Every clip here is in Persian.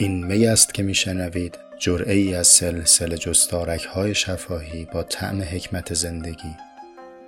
این می است که میشنوید جرعه ای از سلسله جستارک های شفاهی با طعم حکمت زندگی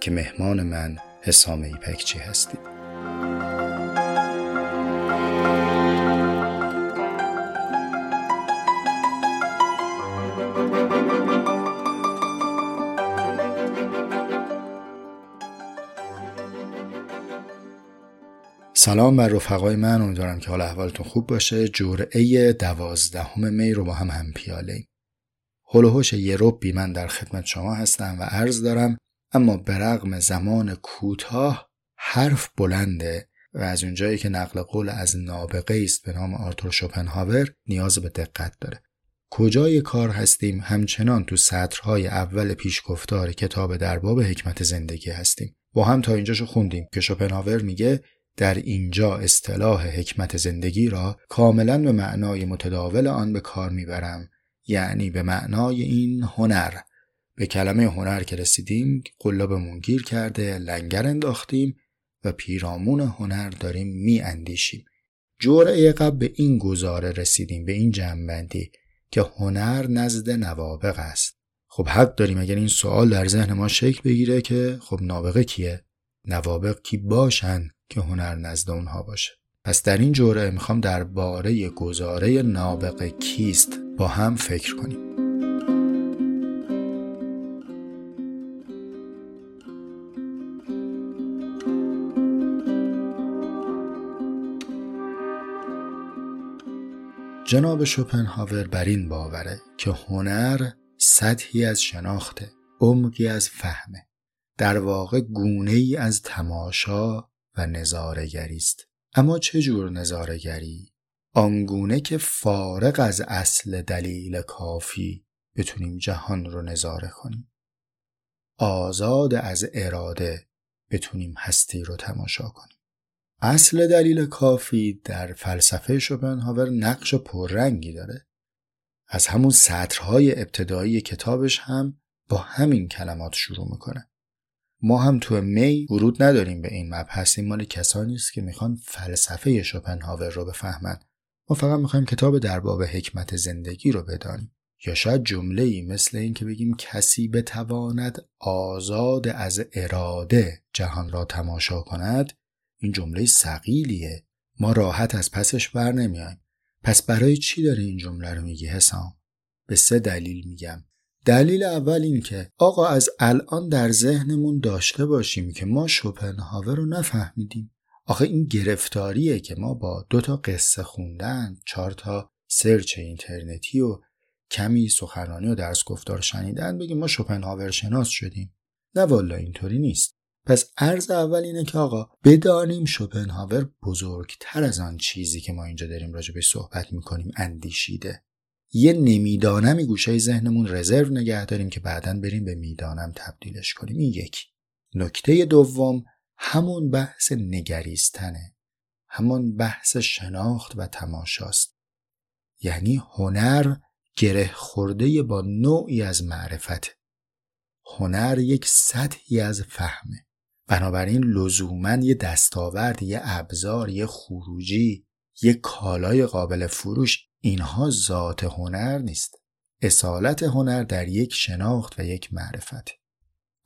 که مهمان من حسام ایپکچی هستید. سلام بر رفقای من. امیدوارم که حال احوالتون خوب باشه. جرعه دوازدهم می رو با هم هم پیاله هلوهوش یه ربی من در خدمت شما هستم و عرض دارم اما به زمان کوتاه حرف بلنده و از اونجایی که نقل قول از نابغه است به نام آرتور شوپنهاور نیاز به دقت داره. کجای کار هستیم؟ همچنان تو سطرهای اول پیشگفتار کتاب در باب حکمت زندگی هستیم. با هم تا اینجاشو خوندیم که شوپنهاور میگه در اینجا اصطلاح حکمت زندگی را کاملا به معنای متداول آن به کار می‌برم. یعنی به معنای این هنر. به کلمه هنر که رسیدیم قلابمون گیر کرده لنگر انداختیم و پیرامون هنر داریم می اندیشیم جورعه قبل به این گزاره رسیدیم به این جنبندی که هنر نزد نوابق است. خب حق داریم اگر این سوال در ذهن ما شکل بگیره که خب نابغه کیه؟ نوابق کی باشن؟ که هنر نزد اونها باشه. پس در این جوره می‌خوام درباره گزاره نابغه کیست با هم فکر کنیم. جناب شوپنهاور بر این باوره که هنر سطحی از شناخته عمقی از فهمه. در واقع گونه ای از تماشا و نظارگری است. اما چه جور نظارگری آنگونه که فارغ از اصل دلیل کافی بتونیم جهان رو نظاره کنیم. آزاد از اراده بتونیم هستی رو تماشا کنیم. اصل دلیل کافی در فلسفه شوپنهاور نقش پررنگی داره. از همون سطرهای ابتدایی کتابش هم با همین کلمات شروع می‌کنه. ما هم تو می ورود نداریم به این مبحث. این مال کسانی است که می‌خوان فلسفه شوپنهاور رو بفهمن. ما فقط می‌خوایم کتاب در باب حکمت زندگی رو بدانیم. یا شاید جمله ای مثل این که بگیم کسی بتواند آزاد از اراده جهان را تماشا کند این جمله سقیلیه ما راحت از پسش بر نمیایم. پس برای چی داره این جمله رو میگی حسام؟ به سه دلیل میگم. دلیل اول این که آقا از الان در ذهنمون داشته باشیم که ما شوپنهاور رو نفهمیدیم. آخه این گرفتاریه که ما با دو تا قصه خوندن چهار تا سرچ اینترنتی و کمی سخنرانی و درس گفتار شنیدن بگیم ما شوپنهاور شناس شدیم. نه والا اینطوری نیست. پس عرض اول اینه که آقا بدانیم شوپنهاور بزرگتر از آن چیزی که ما اینجا داریم راجع به صحبت می‌کنیم اندیشیده. یه نمیدانمی گوشه ذهنمون رزرو نگه داریم که بعدا بریم به می‌دانم تبدیلش کنیم. این یک نکته دوم همون بحث نگریستنه. همون بحث شناخت و تماشاست. یعنی هنر گره خورده با نوعی از معرفت. هنر یک سطحی از فهمه. بنابراین لزوما یه دستاورد یه ابزار یه خروجی یه کالای قابل فروش اینها ذات هنر نیست. اصالت هنر در یک شناخت و یک معرفت.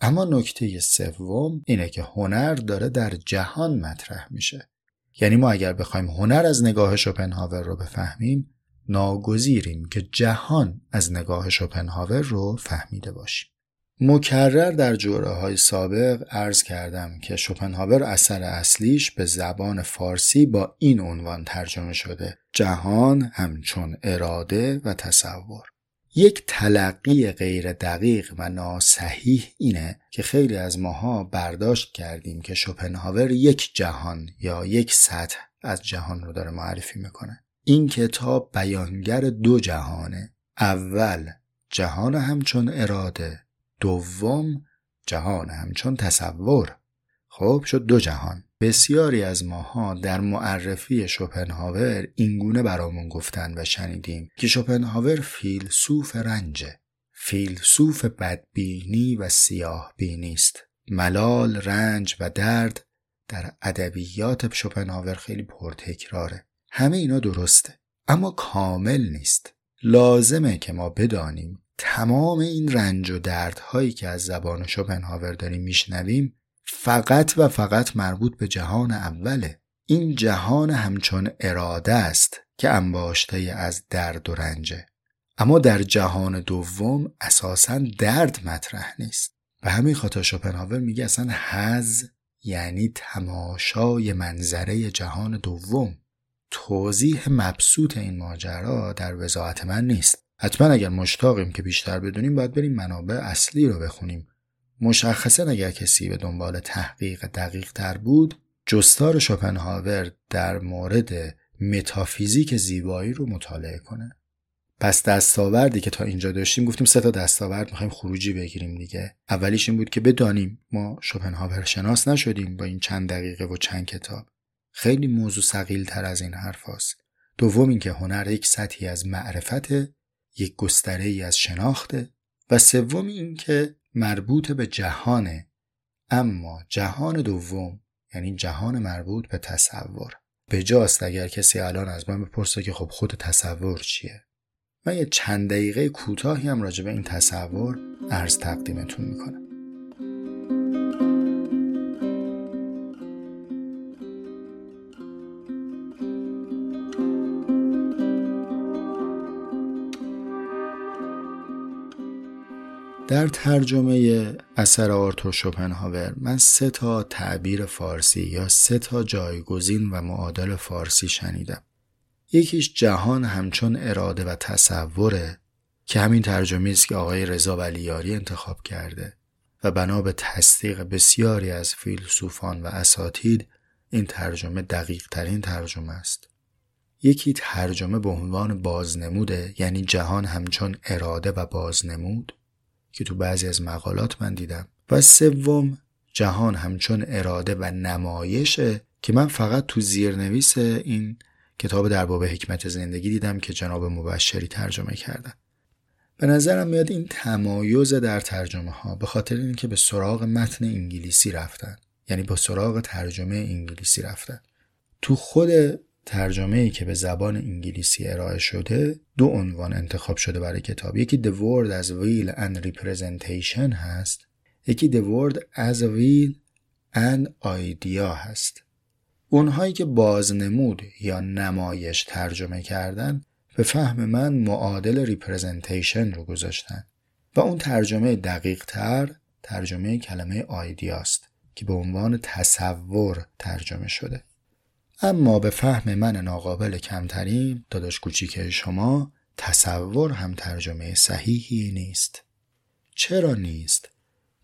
اما نکته سوم اینه که هنر داره در جهان مطرح میشه. یعنی ما اگر بخوایم هنر از نگاه شوپنهاور رو بفهمیم ناگزیریم که جهان از نگاه شوپنهاور رو فهمیده باشیم. مکرر در جوره های سابق عرض کردم که شوپنهاور اثر اصلیش به زبان فارسی با این عنوان ترجمه شده. جهان همچون اراده و تصور. یک تلقی غیر دقیق و ناسحیح اینه که خیلی از ماها برداشت کردیم که شوپنهاور یک جهان یا یک سطح از جهان رو داره معرفی می‌کنه. این کتاب بیانگر دو جهانه. اول جهان همچون اراده. دوم جهان همچون تصور. خب شد دو جهان. بسیاری از ماها در معرفی شوپنهاور اینگونه برامون گفتن و شنیدیم که شوپنهاور فیلسوف رنجه. فیلسوف بدبینی و سیاه بینی است. ملال رنج و درد در ادبیات شوپنهاور خیلی پرتکراره. همه اینا درسته اما کامل نیست. لازمه که ما بدانیم تمام این رنج و دردهایی که از زبان شوپنهاور داریم میشنویم فقط و فقط مربوط به جهان اوله. این جهان همچون اراده است که انباشته از درد و رنجه. اما در جهان دوم اساسا درد مطرح نیست. به همین خاطر شوپنهاور میگه اصلا حز یعنی تماشای منظره جهان دوم. توضیح مبسوط این ماجرا در وضاحت من نیست. حتما اگر مشتاقیم که بیشتر بدونیم باید بریم منابع اصلی رو بخونیم. مشخصا اگر کسی به دنبال تحقیق دقیق تر بود جستار شوپنهاور در مورد متافیزیک زیبایی رو مطالعه کنه. پس دستاوردی که تا اینجا داشتیم گفتیم سه تا دستاورد می‌خوایم خروجی بگیریم دیگه. اولیش این بود که بدانیم ما شوپنهاور شناس نشدیم با این چند دقیقه و چند کتاب. خیلی موضوع سقیل تر از این حرف هست. دوم اینکه هنر یک سطحی از معرفت یک گستره ای از شناخته و سوم اینکه مربوط به جهانه. اما جهان دوم یعنی جهان مربوط به تصور. به جاست اگر کسی الان از من بپرسه که خب خود تصور چیه؟ من یه چند دقیقه کوتاهی هم راجع به این تصور عرض تقدیمتون می‌کنم. در ترجمه اثر آرتور شوپنهاور من سه تا تعبیر فارسی یا سه تا جایگزین و معادل فارسی شنیدم. یکیش جهان همچون اراده و تصوره که همین ترجمه است که آقای رضا ولیاری انتخاب کرده و بنا به تصدیق بسیاری از فیلسوفان و اساتید این ترجمه دقیق ترین ترجمه است. یکی ترجمه به عنوان بازنموده یعنی جهان همچون اراده و بازنمود که تو بعضی از مقالات من دیدم. و سوم جهان همچون اراده و نمایشه که من فقط تو زیرنویس این کتاب در باب حکمت زندگی دیدم که جناب مبشری ترجمه کردن به نظرم میاد این تمایز در ترجمه ها به خاطر اینکه به سراغ متن انگلیسی رفتن. یعنی با سراغ ترجمه انگلیسی رفتن. تو خود ترجمه ای که به زبان انگلیسی ارائه شده دو عنوان انتخاب شده برای کتاب. یکی The Word as Will and Representation هست. یکی The Word as Will and Idea هست. اونهایی که بازنمود یا نمایش ترجمه کردن به فهم من معادل Representation رو گذاشتن. و اون ترجمه دقیق تر ترجمه کلمه آیدیاست که به عنوان تصور ترجمه شده. اما به فهم من ناقابل کمترین داداش کوچیک شما تصور هم ترجمه صحیحی نیست. چرا نیست؟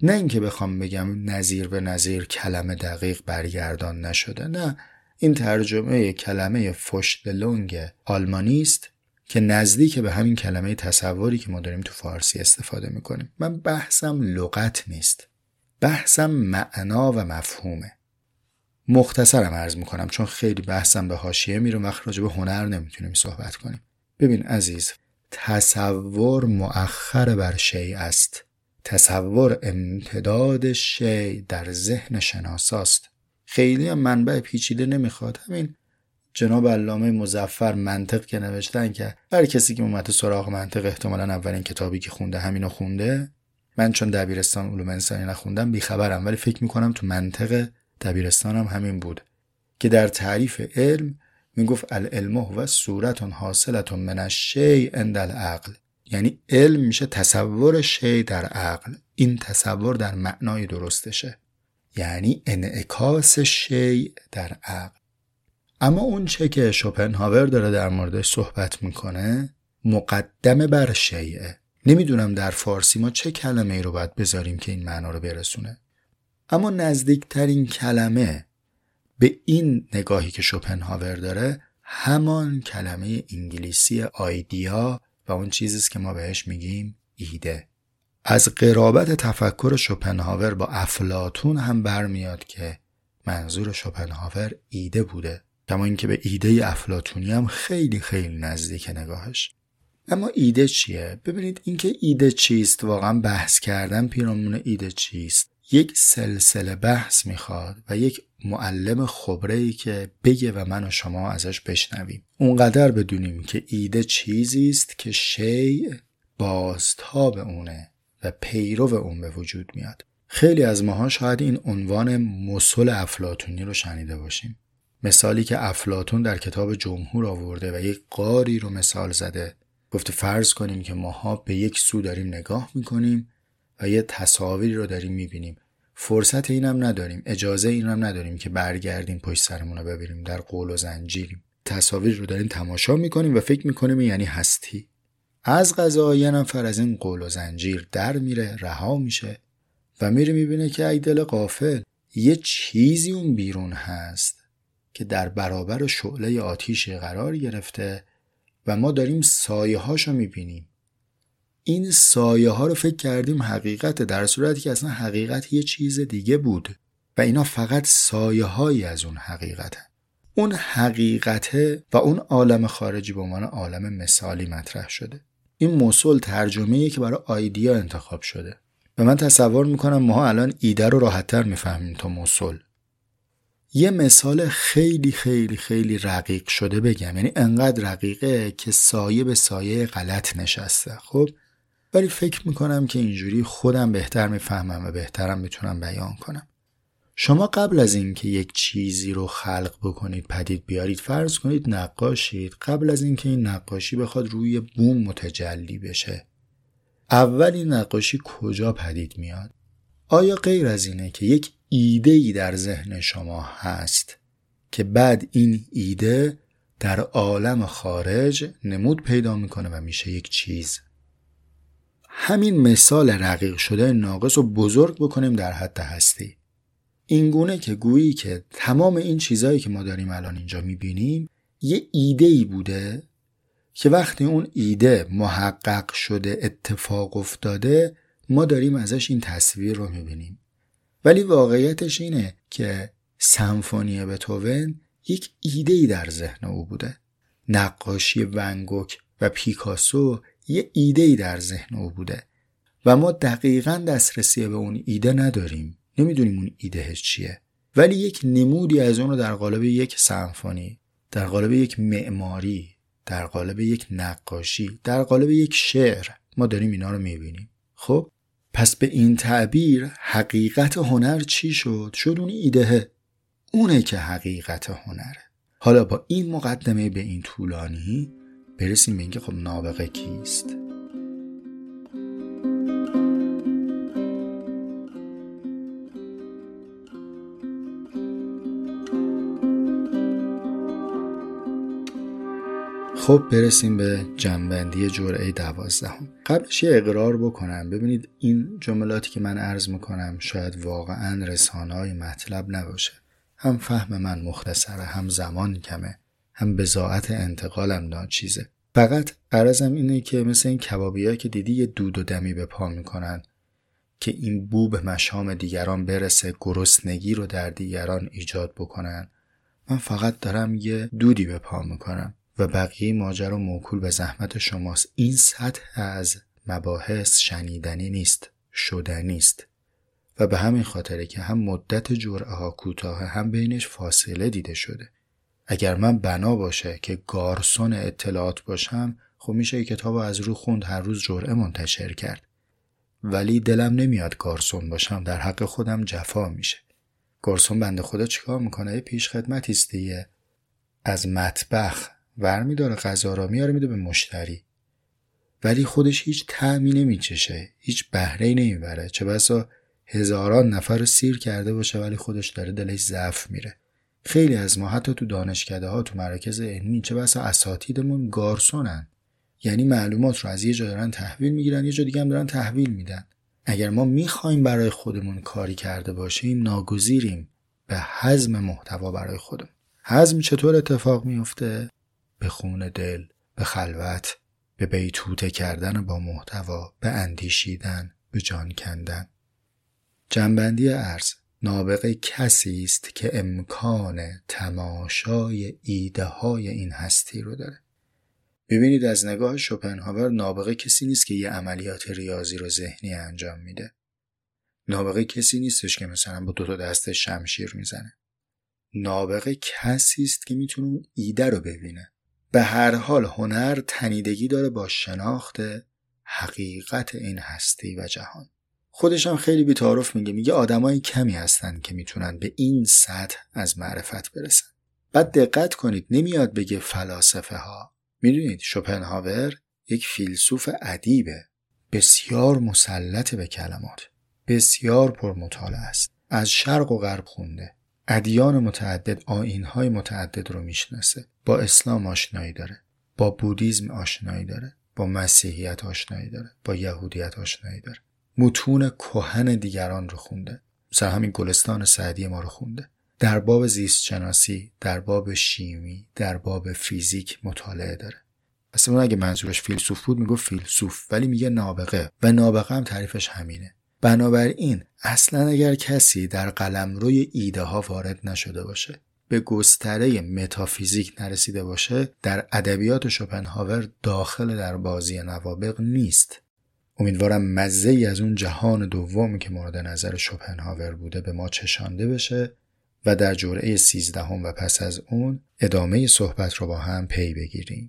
نه اینکه بخوام بگم نظیر به نظیر کلمه دقیق برگردان نشده نه. این ترجمه کلمه فشت آلمانی است که نزدیک به همین کلمه تصوری که ما داریم تو فارسی استفاده می‌کنیم. من بحثم لغت نیست. بحثم معنا و مفهومه. مختصرم عرض می‌کنم چون خیلی بحثم به حاشیه میره وقت راجع به هنر نمی‌تونیم صحبت کنیم. ببین عزیز تصور مؤخر بر شی است. تصور امتداد شی در ذهن شناساست. خیلی هم منبع پیچیده نمی‌خواد. همین جناب علامه مزفر منطق که نوشتن که هر کسی که اومده سراغ منطق احتمالا اولین کتابی که خونده همینو خونده. من چون دبیرستان علوم انسانی نخوندم بیخبرم ولی فکر می‌کنم تو منطق دبیرستانم همین بود که در تعریف علم می‌گفت العلم و صورت حاصلت من الشیء عند العقل. یعنی علم میشه تصور شی در عقل. این تصور در معنای درستشه. یعنی انعکاس شی در عقل. اما اون چه که شوپنهاور داره در موردش صحبت می‌کنه مقدمه بر شیعه. نمی‌دونم در فارسی ما چه کلمه ای رو باید بذاریم که این معنا رو برسونه. اما نزدیکترین کلمه به این نگاهی که شوپنهاور داره همان کلمه انگلیسی آیدیا و اون چیزیست که ما بهش میگیم ایده. از قرابت تفکر شوپنهاور با افلاتون هم برمیاد که منظور شوپنهاور ایده بوده. کما اینکه به ایده افلاتونی هم خیلی خیلی نزدیک نگاهش. اما ایده چیه؟ ببینید اینکه ایده چیست واقعا بحث کردن پیرامون ایده چیست؟ یک سلسله بحث می‌خواد و یک معلم خبره ای که بگه و من و شما ازش بشنویم. اونقدر بدونیم که ایده چیزی است که شیع بازتاب اونه و پیرو اون به وجود میاد. خیلی از ماها شاید این عنوان مسل افلاتونی رو شنیده باشیم. مثالی که افلاتون در کتاب جمهور آورده و یک قاری رو مثال زده. گفته فرض کنیم که ماها به یک سو داریم نگاه می‌کنیم و یه تصاویری رو داریم می‌بینیم. فرصت اینم نداریم اجازه اینم نداریم که برگردیم پشت سرمون رو ببینیم در قول و زنجیریم. تصاویر رو داریم تماشا می‌کنیم و فکر می‌کنیم یعنی هستی. از غذا یه نفر از این قول و زنجیر در میره رها میشه و میره می‌بینه که ای دل قافل یه چیزی اون بیرون هست که در برابر شعله آتیش قرار گرفته و ما داریم سایه هاشو می‌بینیم. این سایه ها رو فکر کردیم حقیقت در صورتی که اصلا حقیقت یه چیز دیگه بود و اینا فقط سایه هایی از اون حقیقته. اون حقیقته و اون عالم خارجی به عنوان عالم مثالی مطرح شده. این موصول ترجمه که برای آیدیا انتخاب شده. و من تصور می‌کنم ما الان ایده رو راحتتر می‌فهمیم تا موصول. یه مثال خیلی خیلی خیلی رقیق شده بگم. یعنی انقدر رقیقه که سایه به سایه غلط نشسته. خب؟ ولی فکر می‌کنم که اینجوری خودم بهتر می‌فهمم و بهترم می‌تونم بیان کنم. شما قبل از اینکه یک چیزی رو خلق بکنید پدید بیارید فرض کنید نقاشید قبل از اینکه این نقاشی بخواد روی بوم متجلی بشه اول این نقاشی کجا پدید میاد؟ آیا غیر از اینه که یک ایده ای در ذهن شما هست که بعد این ایده در عالم خارج نمود پیدا می‌کنه و میشه یک چیز؟ همین مثال رقیق شده ناقص رو بزرگ بکنیم در حد هستی. اینگونه که گویی که تمام این چیزهایی که ما داریم الان اینجا می‌بینیم یه ایده ای بوده که وقتی اون ایده محقق شده اتفاق افتاده ما داریم ازش این تصویر رو می‌بینیم. ولی واقعیتش اینه که سمفونی بتوون یک ایده ای در ذهن او بوده. نقاشی ونگوک و پیکاسو یه ایده ای در ذهن او بوده و ما دقیقا دسترسی به اون ایده نداریم. نمی‌دونیم اون ایدهش چیه. ولی یک نمودی از اون رو در قالب یک سمفونی در قالب یک معماری در قالب یک نقاشی در قالب یک شعر ما داریم اینا رو می‌بینیم. خب پس به این تعبیر حقیقت هنر چی شد؟ شد اون ایدهه اونه که حقیقت هنره. حالا با این مقدمه به این طولانی برسیم به اینکه خب نابغه کیست؟ خب برسیم به جنبندی جرعه دوازدهم. قبلش یه اقرار بکنم. ببینید این جملاتی که من عرض می‌کنم شاید واقعا رسانه های مطلب نباشه. هم فهم من مختصره هم زمان کمه. هم بزاعت انتقالم ناچیزه فقط قرضم اینه که مثل این کبابی که دیدی یه دود و دمی به پا می‌کنن که این بو به مشام دیگران برسه گرسنگی رو در دیگران ایجاد بکنن. من فقط دارم یه دودی به پا می‌کنم و بقیه ماجرا موکول به زحمت شماست. این سطح از مباحث شنیدنی نیست شدنی است و به همین خاطره که هم مدت جرعه ها کوتاه هم بینش فاصله دیده شده. اگر من بنا باشه که گارسون اطلاعات باشم خب میشه کتاب از رو خوند هر روز جرعه منتشر کرد. ولی دلم نمیاد گارسون باشم در حق خودم جفا میشه. گارسون بنده خدا چیکار می‌کنه؟ یه پیش خدمتی دیگه. از مطبخ ور میداره غذا را میاره میده به مشتری. ولی خودش هیچ تعمی نمیچشه هیچ بهره ای نمی‌بره. چه بسا هزاران نفر رو سیر کرده باشه ولی خودش داره دلش ضعف میره. خیلی از ما حتی تو دانشکده ها تو مراکز علمی چه بسا اساتیدمون گارسونن. یعنی معلومات رو از یه جا دارن تحویل می‌گیرن یه جا دیگه هم دارن تحویل میدن. اگر ما می‌خوایم برای خودمون کاری کرده باشیم ناگزیریم به حزم محتوا برای خودمون. حزم چطور اتفاق میفته به خون دل به خلوت به بیتوته کردن با محتوا به اندیشیدن به جان کندن. جنبندی ارز نابغه کسی است که امکان تماشای ایده های این هستی رو داره. ببینید از نگاه شوپنهاور نابغه کسی نیست که یه عملیات ریاضی رو ذهنی انجام میده. نابغه کسی نیستش که مثلا با دو تا دست شمشیر می‌زنه. نابغه کسی است که می‌تونه اون ایده رو ببینه. به هر حال هنر تنیدگی داره با شناخت حقیقت این هستی و جهان. خودش هم خیلی بیتعارف میگه. میگه آدمای کمی هستن که می‌تونن به این سطح از معرفت برسن. بعد دقت کنید نمیاد بگه فلاسفه ها می‌دونید شوپنهاور یک فیلسوف ادیبه. بسیار مسلط به کلمات. بسیار پرمطالعه است. از شرق و غرب خونده. ادیان متعدد آینهای متعدد رو می‌شناسه. با اسلام آشنایی داره. با بودیزم آشنایی داره. با مسیحیت آشنایی داره. با یهودیت آشنایی داره. متون کهن دیگران رو خونده. مثلا همین گلستان سعدی ما رو خونده. در باب زیست شناسی در باب شیمی در باب فیزیک مطالعه داره. اصلا اگه منظورش فیلسوف بود میگه فیلسوف. ولی میگه نابغه و نابغه هم تعریفش همینه. بنابراین اصلا اگر کسی در قلمروی ایده ها وارد نشده باشه به گستره متافیزیک نرسیده باشه در ادبیات شوپنهاور داخل در بازی نوابق نیست. امیدوارم مزه ای از اون جهان دومی که مورد نظر شوپنهاور بوده به ما چشانده بشه و در جرعه سیزدهم و پس از اون ادامه صحبت رو با هم پی بگیریم.